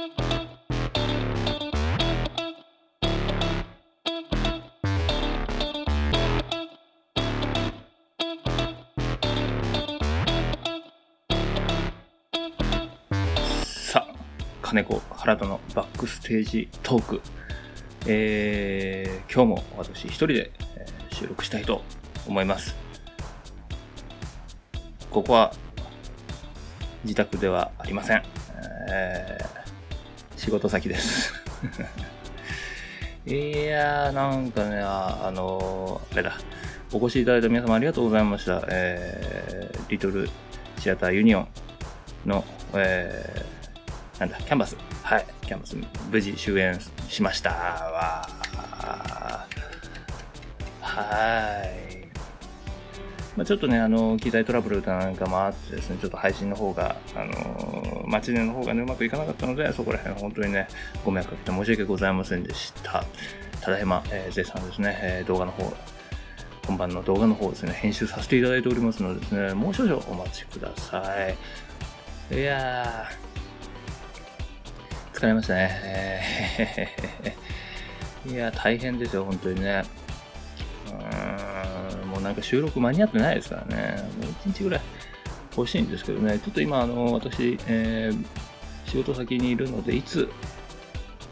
さあ金子原田のバックステージトーク。えー、今日も私一人で収録したいと思います。ここは自宅ではありません、えー仕事先です。いやー、なんかね、ああのーあれだ、お越しいただいた皆様ありがとうございました。えーリトルシアターユニオンの、えーなんだ、キャンバス。はい、キャンバス、無事終演しました。わーはい。まあ、ちょっとね、あの、機材トラブルなんかもあってですね、ちょっと配信の方が、あの、マチネの方がね、うまくいかなかったので、そこら辺は本当にね、ご迷惑かけて申し訳ございませんでした。ただいま、えー絶賛ですね、えー動画の方、本番の動画の方ですね、編集させていただいておりますのでですね、もう少々お待ちください。いやー、疲れましたね。え ーいやー、大変ですよ、本当にね。うんうなんか収録間に合ってないですからね。もう1日ぐらい欲しいんですけどね。ちょっと今、あの、私、えー仕事先にいるので、いつ、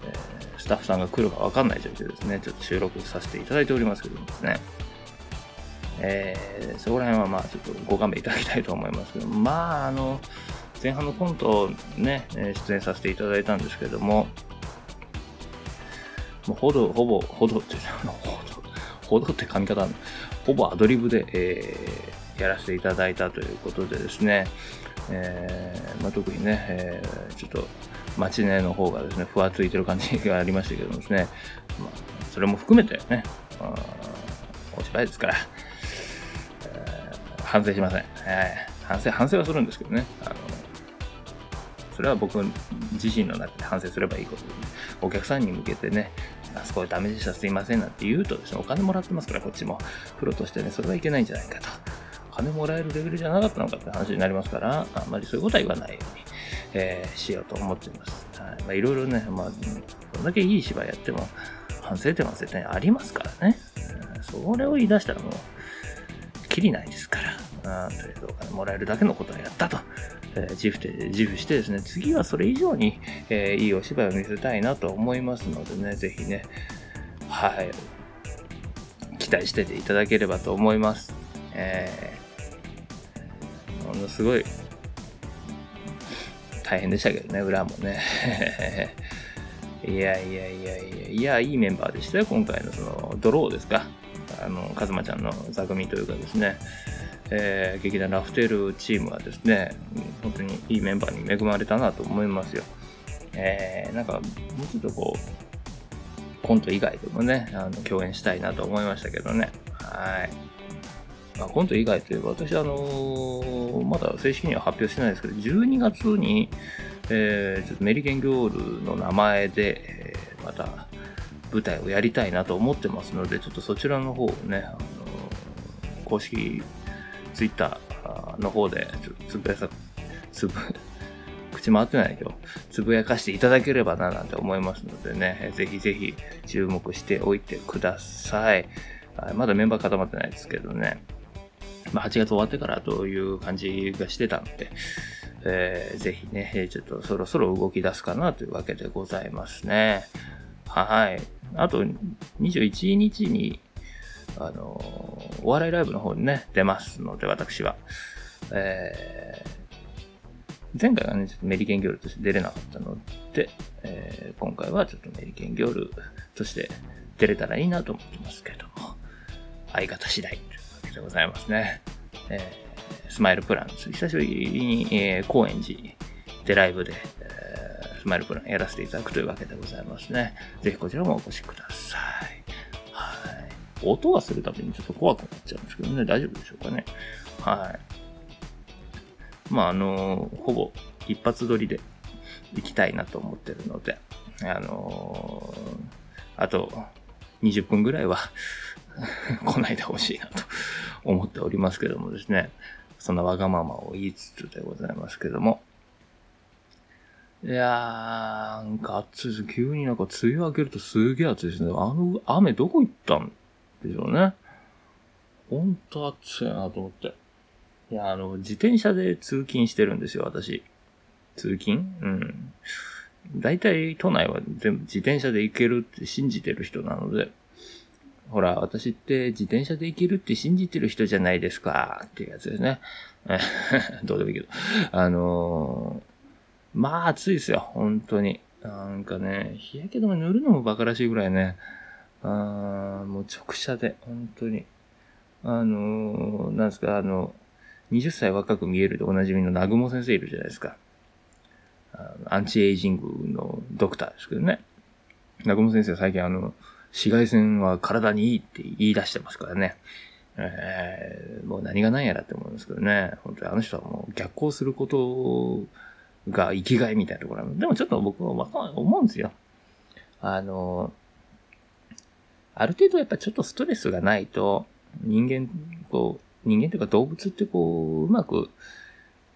えースタッフさんが来るかわかんない状況ですね。ちょっと収録させていただいておりますけどもですね。えーそこら辺はまあちょっとご勘弁いただきたいと思いますけど、まあ、あの、前半のコントね、え出演させていただいたんですけども、もうほど、ほぼ、ほどって、ほど、って髪型ほぼアドリブで、えーやらせていただいたということでですね、えーまあ、特にね、えーちょっと、マチネの方がですね、ふわついてる感じがありましたけどもですね、まあ、それも含めてね、お芝居ですから、えー反省しません。はい反省、反省はするんですけどね。あのそれは僕自身の中で反省すればいいことで、お客さんに向けてね、あそこダメでした、すいませんなんて言うとですね、お金もらってますから、こっちも。プロとしてね、それはいけないんじゃないかと。金もらえるレベルじゃなかったのかって話になりますから、あんまりそういうことは言わないように、えーしようと思っています。はい。まあ、いろいろね、まあ、うんどんだけいい芝居やっても、反省点は絶対ありますからね。それを言い出したらもう、きりないですから。あとりあえずお金もらえるだけのことはやったと。えー自負で自負してですね、次はそれ以上に、えーいいお芝居を見せたいなと思いますのでね、ぜひね、はい、期待してていただければと思います。えーものすごい大変でしたけどね、裏もね。いやいやいやいや、いや、いいメンバーでしたよ、今回のその、ドローですか。あの、カズマちゃんの座組というかですね、えー劇団ラフテルチームはですね、本当にいいメンバーに恵まれたなと思いますよ。えーなんか、もうちょっとこう、コント以外でもね、あの共演したいなと思いましたけどね。はい。まあ、コント以外といえば、私、あのーまだ正式には発表してないですけど、12月に、えーちょっとメリケンギョールの名前で、えまた舞台をやりたいなと思ってますので、ちょっとそちらの方をね、あの公式ツイッターの方で、ちょっとつぶやさ、つぶ、口回ってないけど、つぶやかしていただければななんて思いますのでね、ぜひぜひ注目しておいてください。まだメンバー固まってないですけどね。まあ、8月終わってからという感じがしてたので、えーぜひね、ちょっとそろそろ動き出すかなというわけでございますね。はい。あと、21日に、あのーお笑いライブの方にね、出ますので、私は。えー前回はね、ちょっとメリケンギョールとして出れなかったので、えー今回はちょっとメリケンギョールとして出れたらいいなと思ってますけども、相方次第というわけでございますね。えースマイルプランです。久しぶりに、えー高円寺でライブで、えースマイルプランやらせていただくというわけでございますね。ぜひこちらもお越しください。音がするたびにちょっと怖くなっちゃうんですけどね、大丈夫でしょうかね。はい。まあ、あのほぼ一発撮りで行きたいなと思ってるので、あのあと20分ぐらいは 来ないでほしいなと思っておりますけどもですね、そんなわがままを言いつつでございますけども、いやー、なんか暑いです。急になんか梅雨明けるとすげえ暑いですね。あの雨どこ行ったんでしょうね。ほんと暑いなと思って。いや、あの、自転車で通勤してるんですよ、私。通勤？うん。大体都内は全部自転車で行けるって信じてる人なので、ほら、私って自転車で行けるって信じてる人じゃないですかっていうやつですね。どうでもいいけど。あのー、まあ暑いですよ、本当に。なんかね、日焼け止め塗るのも馬鹿らしいぐらいね、あもう直射で、本当に。あのー、なんですか、あの、20歳若く見えるでおなじみの南雲先生いるじゃないですか。アンチエイジングのドクターですけどね。南雲先生最近あの、紫外線は体にいいって言い出してますからね。えー、もう何が何やらって思いますけどね。本当にあの人はもう逆行することが生きがいみたいなところなのでもちょっと僕は思うんですよ。あの、ある程度やっぱちょっとストレスがないと、人間、こう、人間というか動物ってこう、うまく、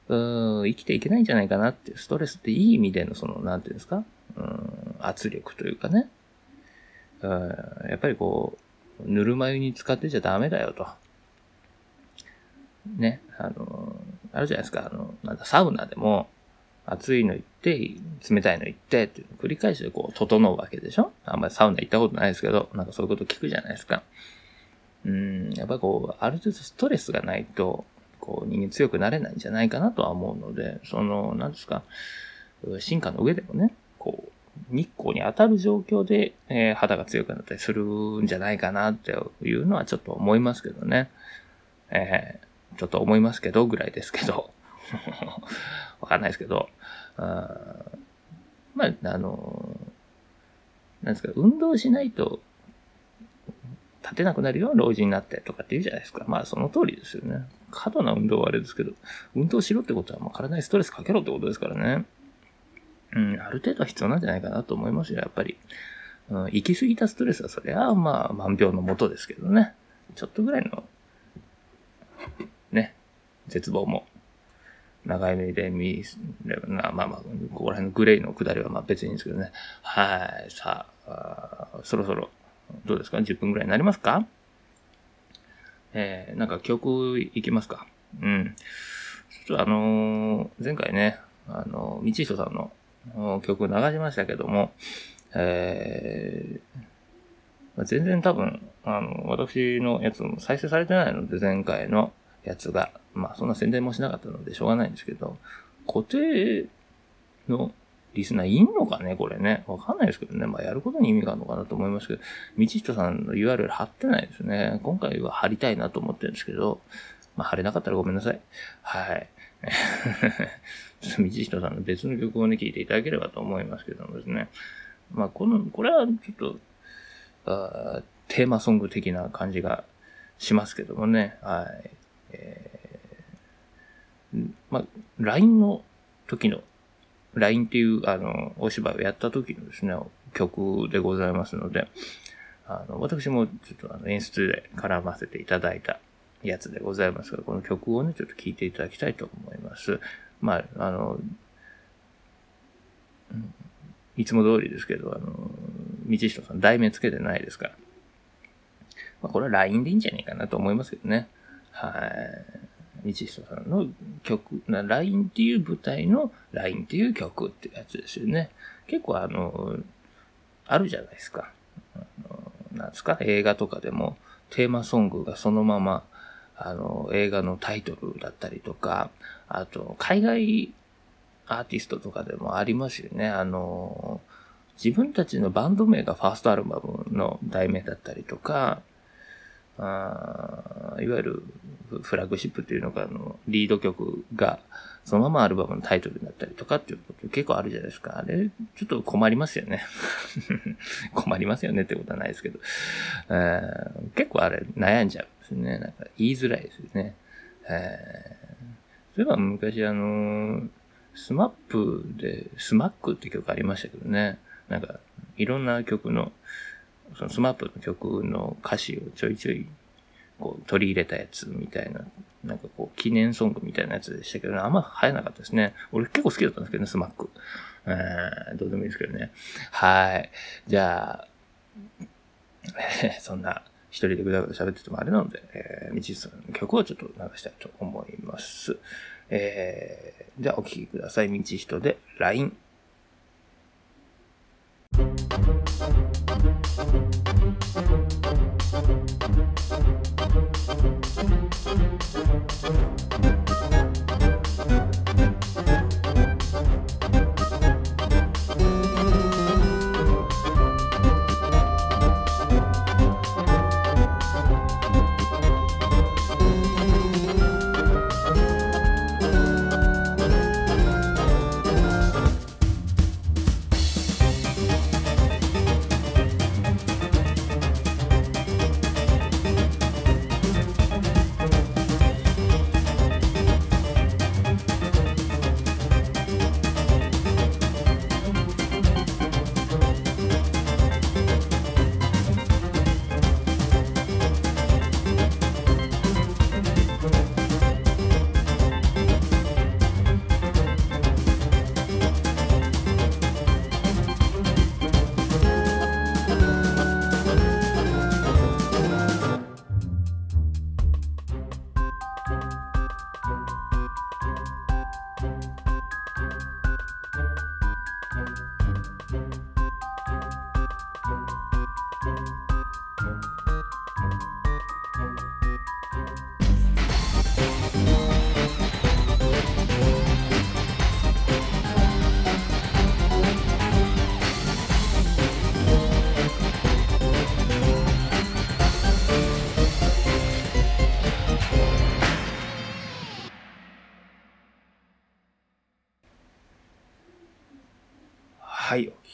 うん、生きていけないんじゃないかなって、ストレスっていい意味でのその、なんていうんですか、うん、圧力というかね。うん、やっぱりこう、ぬるま湯に使ってちゃダメだよと。ね、あの、あるじゃないですか、あの、なんだ、サウナでも、暑いの行って、冷たいの行ってって繰り返してこう、整うわけでしょ？あんまりサウナ行ったことないですけど、なんかそういうこと聞くじゃないですか。うん、やっぱこう、ある程度ストレスがないと、こう、人間強くなれないんじゃないかなとは思うので、その、なんですか、進化の上でもね、こう、日光に当たる状況で、えー、肌が強くなったりするんじゃないかなっていうのはちょっと思いますけどね。えー、ちょっと思いますけどぐらいですけど。わかんないですけど。あまあ、あの、なんですか、運動しないと立てなくなるような、老人になってとかって言うじゃないですか。まあその通りですよね。過度な運動はあれですけど、運動しろってことは、まあ、体にストレスかけろってことですからね。うん、ある程度は必要なんじゃないかなと思いますよ、やっぱり。うん、行き過ぎたストレスはそりゃ、まあ、万病のもとですけどね。ちょっとぐらいの、ね、絶望も、長い目で見れば、まあまあ、ここら辺のグレーの下りはまあ別にいいんですけどね。はい、さあ、あそろそろどうですか ?10 分くらいになりますか？えー、なんか曲いきますか？うん。ちょっとあのー、前回ね、あのー、道人さんの曲流しましたけども、えー、全然多分、あの、私のやつも再生されてないので、前回のやつが、まあそんな宣伝もしなかったのでしょうがないんですけど、固定のリスナーいんのかねこれね。わかんないですけどね。まあ、やることに意味があるのかなと思いますけど、道人さんの URL 貼ってないですね。今回は貼りたいなと思ってるんですけど、まあ、貼れなかったらごめんなさい。はい。道人さんの別の曲をね、聴いていただければと思いますけどもですね。まあ、この、これはちょっと、あテーマソング的な感じがしますけどもね。はい。えー、まあ、LINE の時の LINE っていう、あの、お芝居をやった時のですね、曲でございますので、あの、私もちょっとあの演出で絡ませていただいたやつでございますが、この曲をね、ちょっと聴いていただきたいと思います。まあ、あの、いつも通りですけど、あの、道下さん題名つけてないですから。まあ、これは LINE でいいんじゃないかなと思いますけどね。はい。道下さんの曲、な LINE っていう舞台の LINE っていう曲ってやつですよね。結構あの、あるじゃないですか。あのなんですか、映画とかでもテーマソングがそのまま、あの、映画のタイトルだったりとか、あと、海外アーティストとかでもありますよね。あの、自分たちのバンド名がファーストアルバムの題名だったりとか、あいわゆるフラッグシップっていうのが、あの、リード曲が、そのままアルバムのタイトルになったりとかっていうこと結構あるじゃないですか。あれ、ちょっと困りますよね。困りますよねってことはないですけど。結構あれ、悩んじゃうんですね。なんか言いづらいですよね。えー、そういえば昔あの、スマップで、スマックって曲ありましたけどね。なんか、いろんな曲の、そのスマップの曲の歌詞をちょいちょいこう取り入れたやつみたいな、なんかこう記念ソングみたいなやつでしたけど、あんま流行らなかったですね。俺結構好きだったんですけどね、スマック。うん、どうでもいいですけどね。はい。じゃあ、そんな一人でぐだぐだ喋っててもあれなので、えー、道さんの曲をちょっと流したいと思います。えー、じゃあお聴きください。道人で LINE。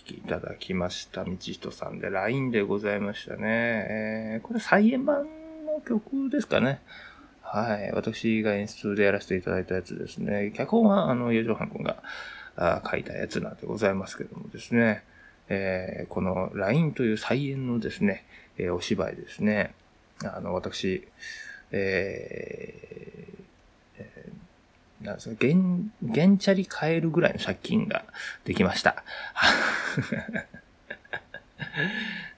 きいただきました。道人さんで LINE でございましたね。えー、これ再演版の曲ですかね。はい。私が演出でやらせていただいたやつですね。脚本は、あの、ヨジョハン君があ書いたやつなんでございますけどもですね。えー、この LINE という再演のですね、えー、お芝居ですね。あの、私、えー、えー、なんですか、ゲン、ゲンチャリ買えるぐらいの借金ができました。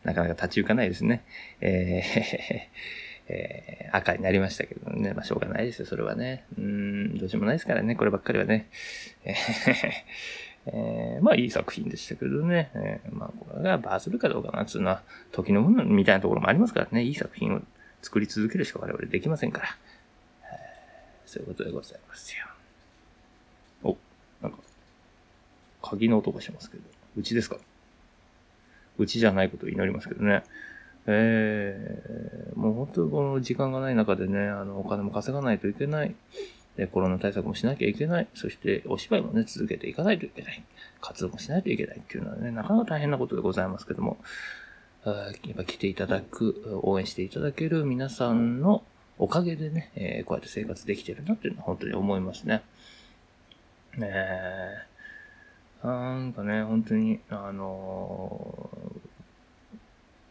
なかなか立ち行かないですね。えー えー、赤になりましたけどね。まあ、しょうがないですよ、それはね。うん、どうしようもないですからね、こればっかりはね。えー、まあ、いい作品でしたけどね。えー、まあ、これがバズるかどうかなつうのは、時のものみたいなところもありますからね。いい作品を作り続けるしか我々できませんから。そういうことでございますよ。お、なんか、鍵の音がしますけど。うちですか？うちじゃないことを祈りますけどね。えー、もう本当にこの時間がない中でね、あの、お金も稼がないといけない。で、コロナ対策もしなきゃいけない。そして、お芝居もね、続けていかないといけない。活動もしないといけないっていうのはね、なかなか大変なことでございますけども、やっぱ来ていただく、応援していただける皆さんのおかげでね、えー、こうやって生活できてるなっていうのは本当に思いますね。ねえ。なんかね、本当に、あの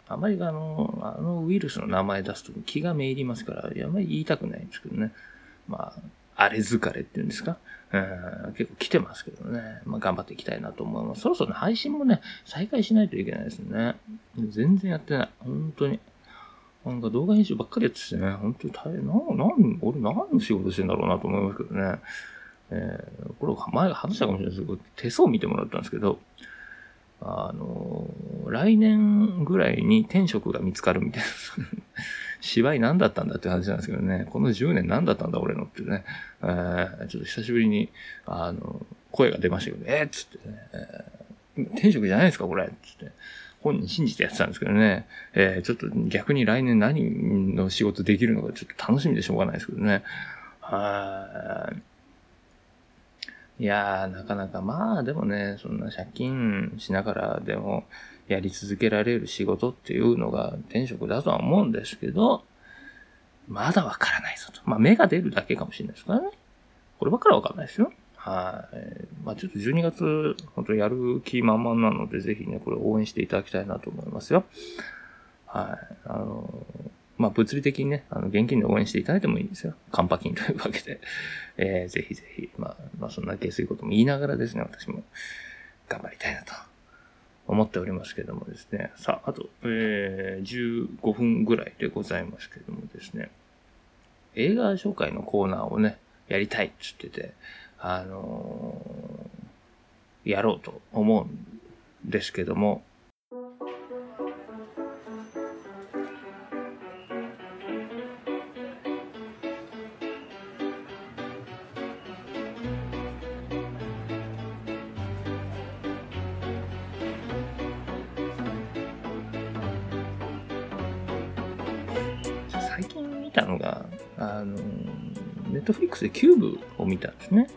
あまりあの、あのウイルスの名前出すと気がめいりますから、あまり言いたくないんですけどね。まあ、あれ疲れっていうんですか？うん、結構来てますけどね。まあ、頑張っていきたいなと思います。そろそろね、配信もね、再開しないといけないですね。全然やってない。本当に。なんか動画編集ばっかりやっててね、本当に大変。な、なん、俺何の仕事してんだろうなと思いますけどね。えー、これ前話したかもしれないですけど、手相見てもらったんですけど、あの、来年ぐらいに転職が見つかるみたいな。芝居何だったんだって話なんですけどね、この10年何だったんだ俺のってね、えー、ちょっと久しぶりに、あの、声が出ましたけど、えー、っつってね、えー、転職じゃないですかこれ。つって。本人信じてやってたんですけどね、えー、ちょっと逆に来年何の仕事できるのかちょっと楽しみでしょうがないですけどね。はい。いやー、なかなか、まあでもね、そんな借金しながらでもやり続けられる仕事っていうのが転職だとは思うんですけど、まだわからないぞと。まあ目が出るだけかもしれないですからね。こればっかりわかんないですよ。はい。まあちょっと12月、本当やる気満々なので、ぜひね、これ応援していただきたいなと思いますよ。はい。あのまあ、物理的にね、あの、現金で応援していただいてもいいんですよ。カンパ金というわけで。えー、ぜひぜひ、まあ、まあ、そんな下水ことも言いながらですね、私も頑張りたいなと思っておりますけどもですね。さあ、あと、えー、15分ぐらいでございますけどもですね。映画紹介のコーナーをね、やりたいって言ってて、あのー、やろうと思うんですけども、ネットフリックスでキューブを見たんですね。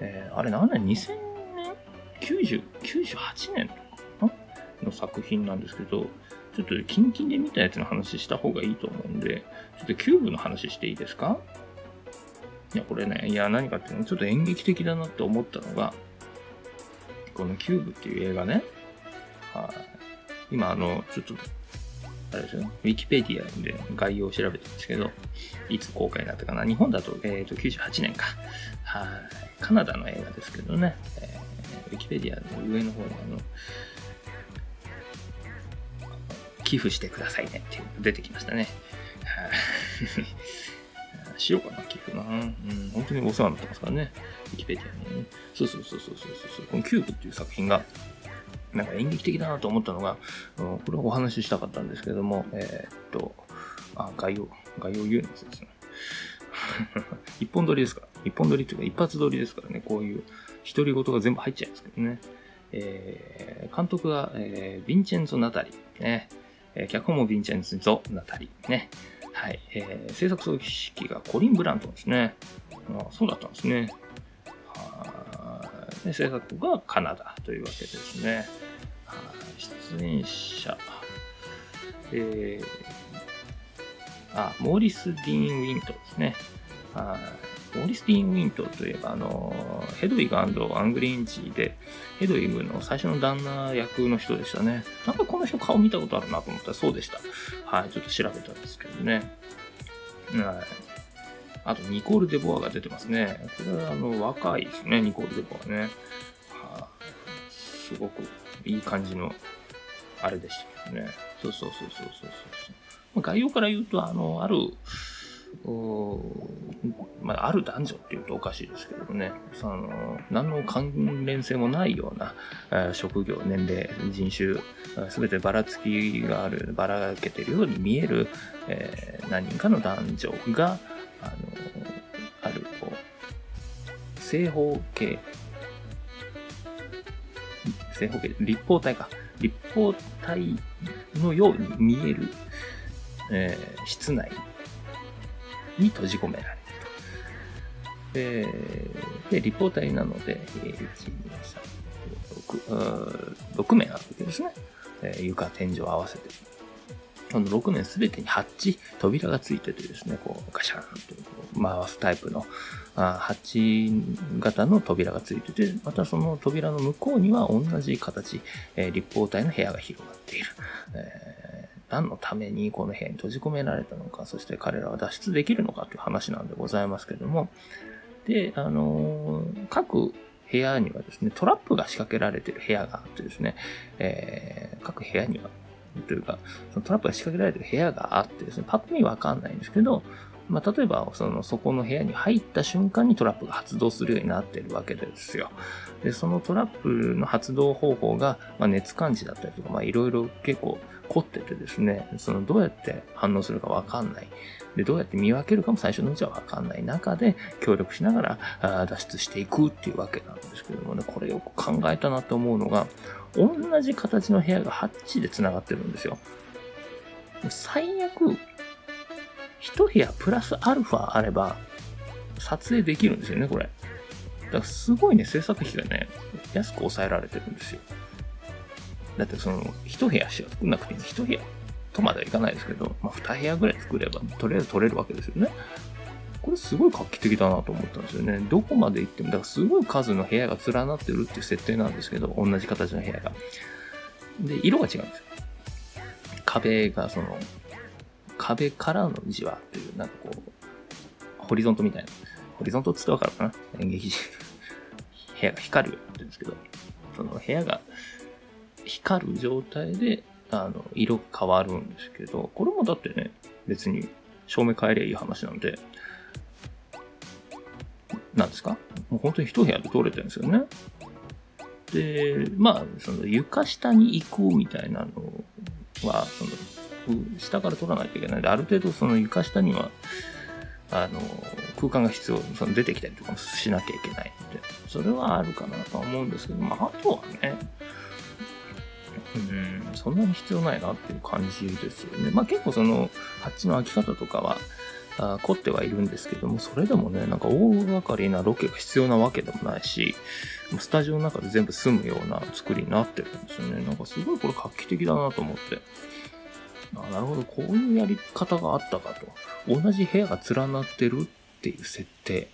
えー、あれ何年 ?2000 年 ?90、98年とかの作品なんですけど、ちょっとキンキンで見たやつの話した方がいいと思うんで、ちょっとキューブの話していいですか？いや、これね、いや、何かっていうのちょっと演劇的だなって思ったのが、このキューブっていう映画ね、はい。今、あの、ちょっとあれですよ、ウィキペディアで概要を調べてるんですけど、いつ公開になったかな？日本だと、え、ー、と、98年か。はい。カナダの映画ですけどね、えー、ウィキペディアの上の方にあの、寄付してくださいねっていうのが出てきましたね。はい。しようかな、寄付な。うん、本当にお世話になってますからね。ウィキペディアにね。そうそうそうそうそうそう。このキューブっていう作品が、なんか演劇的だなと思ったのが、これはお話ししたかったんですけども、えー、っと、あ、概要、概要言うんですね。一本撮りですか？ら。一本撮りっていうか一発撮りですからね、こういう独り言が全部入っちゃいますけどね。えー、監督は、えー、ヴィンチェンゾ・ナタリ。ね。えー、脚本もヴィンチェンゾ・ナタリ。ね。はい。えー、制作総指揮がコリン・ブラントですね。あそうだったんですね。はで制作国はカナダというわけですね。出演者、えー、あ、モーリス・ディーン・ウィントですね。あモーリス・ディーン・ウィントといえば、あの、ヘドウィグアングリンジで、ヘドウィグの最初の旦那役の人でしたね。なんかこの人顔見たことあるなと思ったらそうでした。はい、ちょっと調べたんですけどね。はい。あと、ニコール・デボアが出てますね。これは、あの、若いですね、ニコール・デボアね。すごくいい感じの、あれでしたね。そうそうそうそうそうそう。概要から言うと、あの、ある、まあ、ある男女っていうとおかしいですけどね、その、何の関連性もないような、え、職業、年齢、人種、すべてばらつきがある、ばらけてるように見える、えー、何人かの男女が、あの、ある、こう、正方形、正方形、立方体か。立方体のように見える、えー、室内に閉じ込められる。で、立方体なので、1、2、3、6、6面あるわけですね。床、天井合わせて。この6面すべてにハッチ、扉がついててですね、こう、ガシャーンと回すタイプの、あハッチ型の扉がついてて、またその扉の向こうには同じ形、えー、立方体の部屋が広がっている。えー、何のためにこの部屋に閉じ込められたのか、そして彼らは脱出できるのかという話なんでございますけども、で、あのー、各部屋にはですね、トラップが仕掛けられている部屋があってですね、えー、各部屋にはというか、そのトラップが仕掛けられてる部屋があってですね、パッと見わかんないんですけど、まあ、例えば、その、そこの部屋に入った瞬間にトラップが発動するようになってるわけですよ。で、そのトラップの発動方法が、まあ、熱感知だったりとか、まあ、いろいろ結構凝っててですね、その、どうやって反応するかわかんない。で、どうやって見分けるかも最初のうちはわかんない中で、協力しながら脱出していくっていうわけなんですけどもね、これよく考えたなと思うのが、同じ形の部屋がハッチで繋がってるんですよ。最悪、一部屋プラスアルファあれば、撮影できるんですよね、これ。だからすごいね、制作費がね、安く抑えられてるんですよ。だってその、一部屋しか作んなくていい。一部屋とまではいかないですけど、まあ、二部屋ぐらい作れば、とりあえず撮れるわけですよね。これすごい画期的だなと思ったんですよね。どこまで行っても、だからすごい数の部屋が連なってるっていう設定なんですけど、同じ形の部屋が。で、色が違うんですよ。壁がその、壁からの字はっていう、なんかこう、ホリゾントみたいな。ホリゾントって言ってわかるかな？演劇。部屋が光るようになってるんですけど、その部屋が光る状態で、あの、色変わるんですけど、これもだってね、別に照明変えりゃいい話なんで、なんですか？もう本当に一部屋で撮れてるんですよね。で、まあ、その床下に行くみたいなのは、その、下から撮らないといけないんで、ある程度その床下には、あの、空間が必要、その出てきたりとかもしなきゃいけないので、それはあるかなとは思うんですけど、まあ、あとはね、うん、そんなに必要ないなっていう感じですよね。まあ結構その、ハッチの開き方とかは、あ凝ってはいるんですけども、それでもね、なんか大掛かりなロケが必要なわけでもないし、スタジオの中で全部住むような作りになってるんですよね。なんかすごいこれ画期的だなと思って。あなるほど、こういうやり方があったかと。同じ部屋が連なってるっていう設定。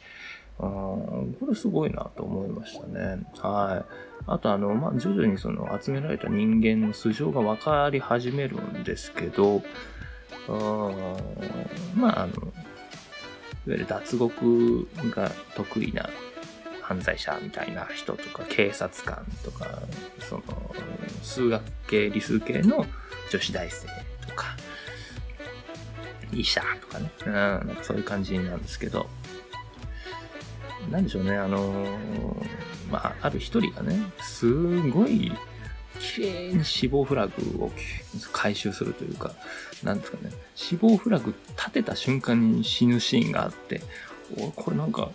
あこれすごいなと思いましたね。はい。あとあの、まあ、徐々にその集められた人間の素性が分かり始めるんですけど、まあ、あの、いわゆる脱獄が得意な犯罪者みたいな人とか、警察官とか、その、数学系、理数系の女子大生とか、医者とかね、うん、なんかそういう感じなんですけど、なんでしょうね、あのまあ、ある一人がね、すごい綺麗に死亡フラグを回収するというか、なんですかね、死亡フラグ立てた瞬間に死ぬシーンがあって、これなんか、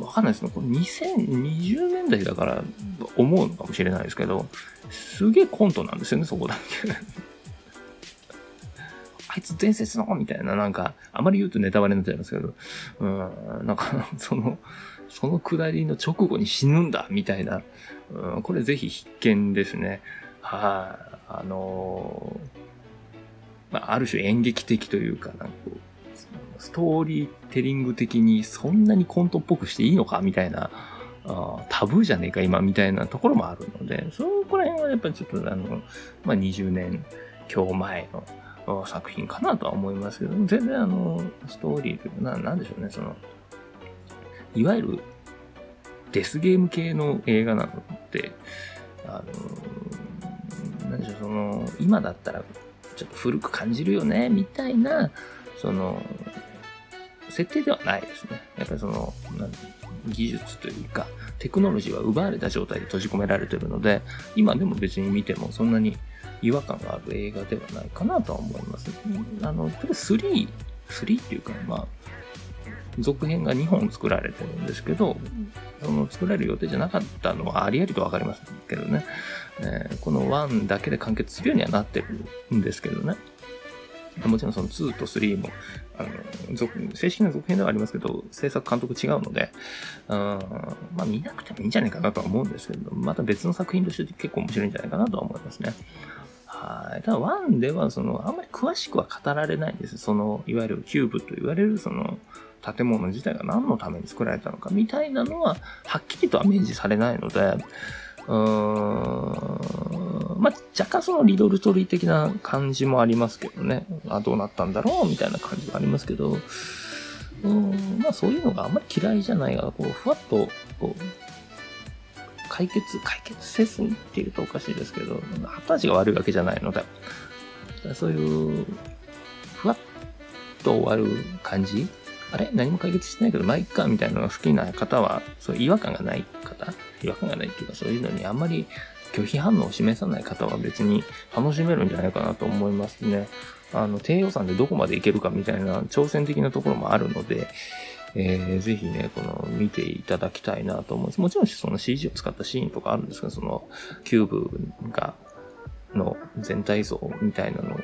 わかんないですね。これ2020年代だから思うのかもしれないですけど、すげえコントなんですよね、そこだけ。あいつ伝説のみたいな、なんか、あまり言うとネタバレになっちゃいますけど、うん、なんか、その、その下りの直後に死ぬんだ、みたいな、うん、これぜひ必見ですね。はい、あ。のー、まあ、ある種演劇的というか、なんか、ストーリーテリング的にそんなにコントっぽくしていいのかみたいな、あタブーじゃねえか今みたいなところもあるので、そこら辺はやっぱりちょっとあの、まあ、20年今日前の作品かなとは思いますけど、全然あの、ストーリーというか、ななんでしょうね、その、いわゆるデスゲーム系の映画なので、あの、なんでしょう、その、今だったらちょっと古く感じるよね、みたいな、その、設定ではないですね。やっぱりその、技術というか、テクノロジーは奪われた状態で閉じ込められてるので、今でも別に見てもそんなに違和感がある映画ではないかなとは思います。あの、3、3っていうか、まあ、続編が2本作られてるんですけど、その作られる予定じゃなかったのはありありとわかりますけどね、えー、この1だけで完結するようにはなってるんですけどね。もちろんその2と3も、あの、続、正式な続編ではありますけど、制作監督違うので、うん、まあ見なくてもいいんじゃないかなとは思うんですけど、また別の作品として結構面白いんじゃないかなとは思いますね。はい。ただ、1では、その、あんまり詳しくは語られないんです。その、いわゆるキューブと言われる、その、建物自体が何のために作られたのかみたいなのは、はっきりとは明示されないので、うーん、まあ、若干そのリドルトリー的な感じもありますけどね。あ、どうなったんだろう？みたいな感じはありますけど、うん、まあそういうのがあんまり嫌いじゃないが、こう、ふわっと、こう、解決、解決せずにっていうとおかしいですけど、後味が悪いわけじゃないので、そういう、ふわっと終わる感じ？あれ？何も解決してないけど、まあ、いっか、みたいなのが好きな方は、そう違和感がない方？違和感がないっていうか、そういうのにあんまり拒否反応を示さない方は別に楽しめるんじゃないかなと思いますね。あの、低予算でどこまでいけるかみたいな挑戦的なところもあるので、えー、ぜひね、この、見ていただきたいなと思います。もちろんその CG を使ったシーンとかあるんですけど、その、キューブが、の全体像みたいなの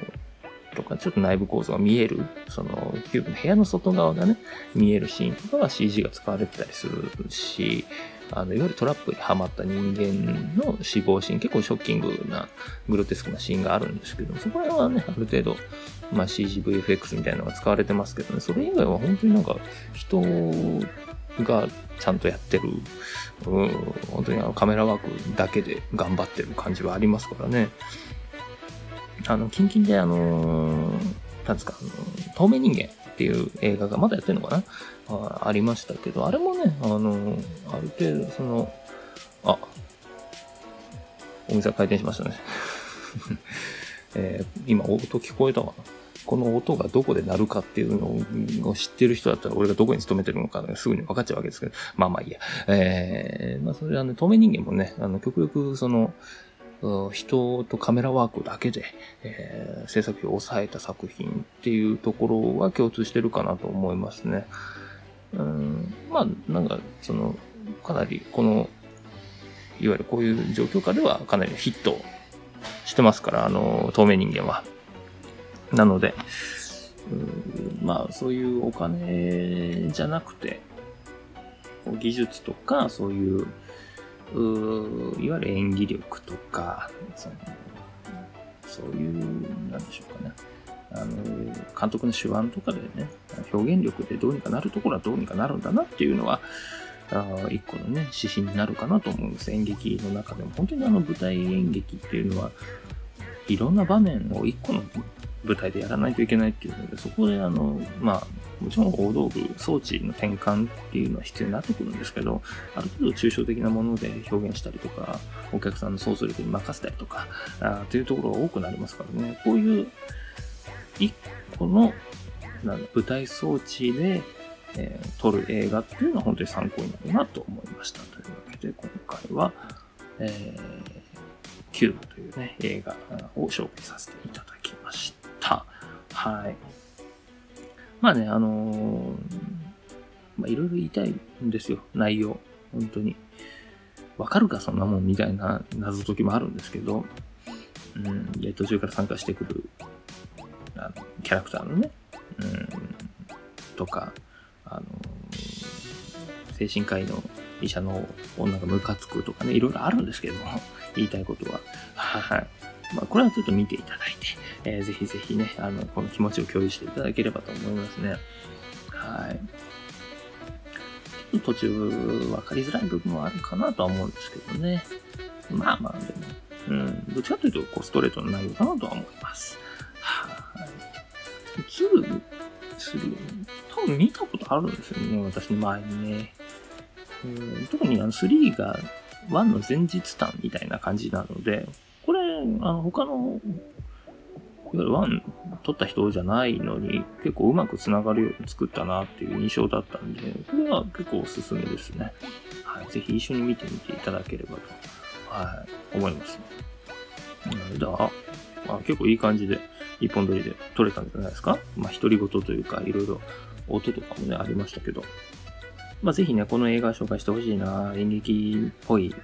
とか、ちょっと内部構造が見える、その、キューブの部屋の外側がね、見えるシーンとかは CG が使われてたりするし、あの、いわゆるトラップにはまった人間の死亡シーン、結構ショッキングな、グロテスクなシーンがあるんですけど、そこら辺はね、ある程度、まあ CGVFX みたいなのが使われてますけどね、それ以外は本当になんか、人がちゃんとやってる、うん、本当にあのカメラワークだけで頑張ってる感じはありますからね。あの、キンキンであのー、なんですか、あの、透明人間っていう映画がまだやってるのかな？あありましたけど、あれもね、あの、ある程度、その、あ、お店が開店しましたね。えー、今、音聞こえたかなこの音がどこで鳴るかっていうのを知ってる人だったら、俺がどこに勤めてるのか、すぐに分かっちゃうわけですけど、まあまあいいや。えー、まあそれはね、透明人間もね、あの、極力その、人とカメラワークだけで、えー、制作費を抑えた作品っていうところは共通してるかなと思いますね。うん、まあ、なんか、その、かなりこの、いわゆるこういう状況下ではかなりヒットしてますから、あの、透明人間は。なので、うん、まあ、そういうお金じゃなくて、技術とか、そういうういわゆる演技力とか、そのそういう、なんでしょうかね。あの、監督の手腕とかでね、表現力でどうにかなるところはどうにかなるんだなっていうのは、あ一個のね、指針になるかなと思うんです。演劇の中でも。本当にあの舞台演劇っていうのは、いろんな場面を一個の舞台でやらないといけないっていうので、そこであの、まあ、もちろん大道具、装置の転換っていうのは必要になってくるんですけど、ある程度抽象的なもので表現したりとか、お客さんの想像力に任せたりとか、あというところが多くなりますからね、こういう一個のなん舞台装置で、えー、撮る映画っていうのは本当に参考になるなと思いました。というわけで、今回は、えー、キューブというね、映画を紹介させていただきました。はい。まあね、あのー、まあいろいろ言いたいんですよ、内容。本当に。わかるか、そんなもんみたいな謎解きもあるんですけど、うん、で、途中から参加してくる、あの、キャラクターのね、うん、とか、あのー、精神科医の医者の女がムカつくとかね、いろいろあるんですけども、言いたいことは。はい。まあ、これはちょっと見ていただいて、えー、ぜひぜひね、あの、この気持ちを共有していただければと思いますね。はい。途中分かりづらい部分はあるかなとは思うんですけどね。まあまあ、でも、うん、どっちかというと、こう、ストレートの内容かなとは思います。はい。2、3、多分見たことあるんですよね、私の前にね。うん、特にあの3が1の前日談みたいな感じなので、これ、あの、他の、いわゆる1撮った人じゃないのに、結構うまく繋がるように作ったなっていう印象だったんで、これは結構おすすめですね。はい。ぜひ一緒に見てみていただければと、はい、思います。だあ結構いい感じで、一本撮りで撮れたんじゃないですかまあ、独り言というか、いろいろ音とかもね、ありましたけど。まあ、ぜひね、この映画紹介してほしいな、演劇っぽい、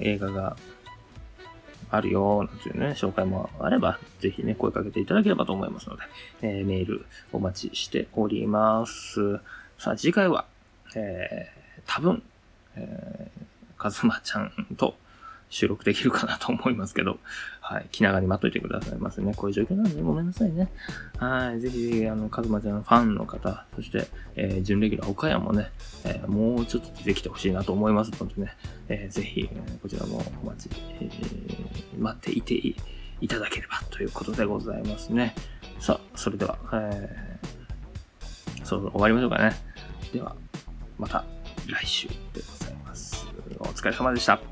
映画があるよ、なんていうね、紹介もあれば、ぜひね、声かけていただければと思いますので、えー、メールお待ちしております。さあ、次回は、えー、多分、えー、かずまちゃんと、収録できるかなと思いますけど、はい、気長に待っといてくださいませね。こういう状況なんで、ごめんなさいね。はい、ぜひぜひ、あの、かずまちゃんのファンの方、そして、えー、準レギュラー岡山もね、えー、もうちょっと出てきてほしいなと思いますのでね、えー、ぜひ、こちらもお待ち、えー、待っていていただければということでございますね。さあ、それでは、えー、そろそろ終わりましょうかね。では、また来週でございます。お疲れ様でした。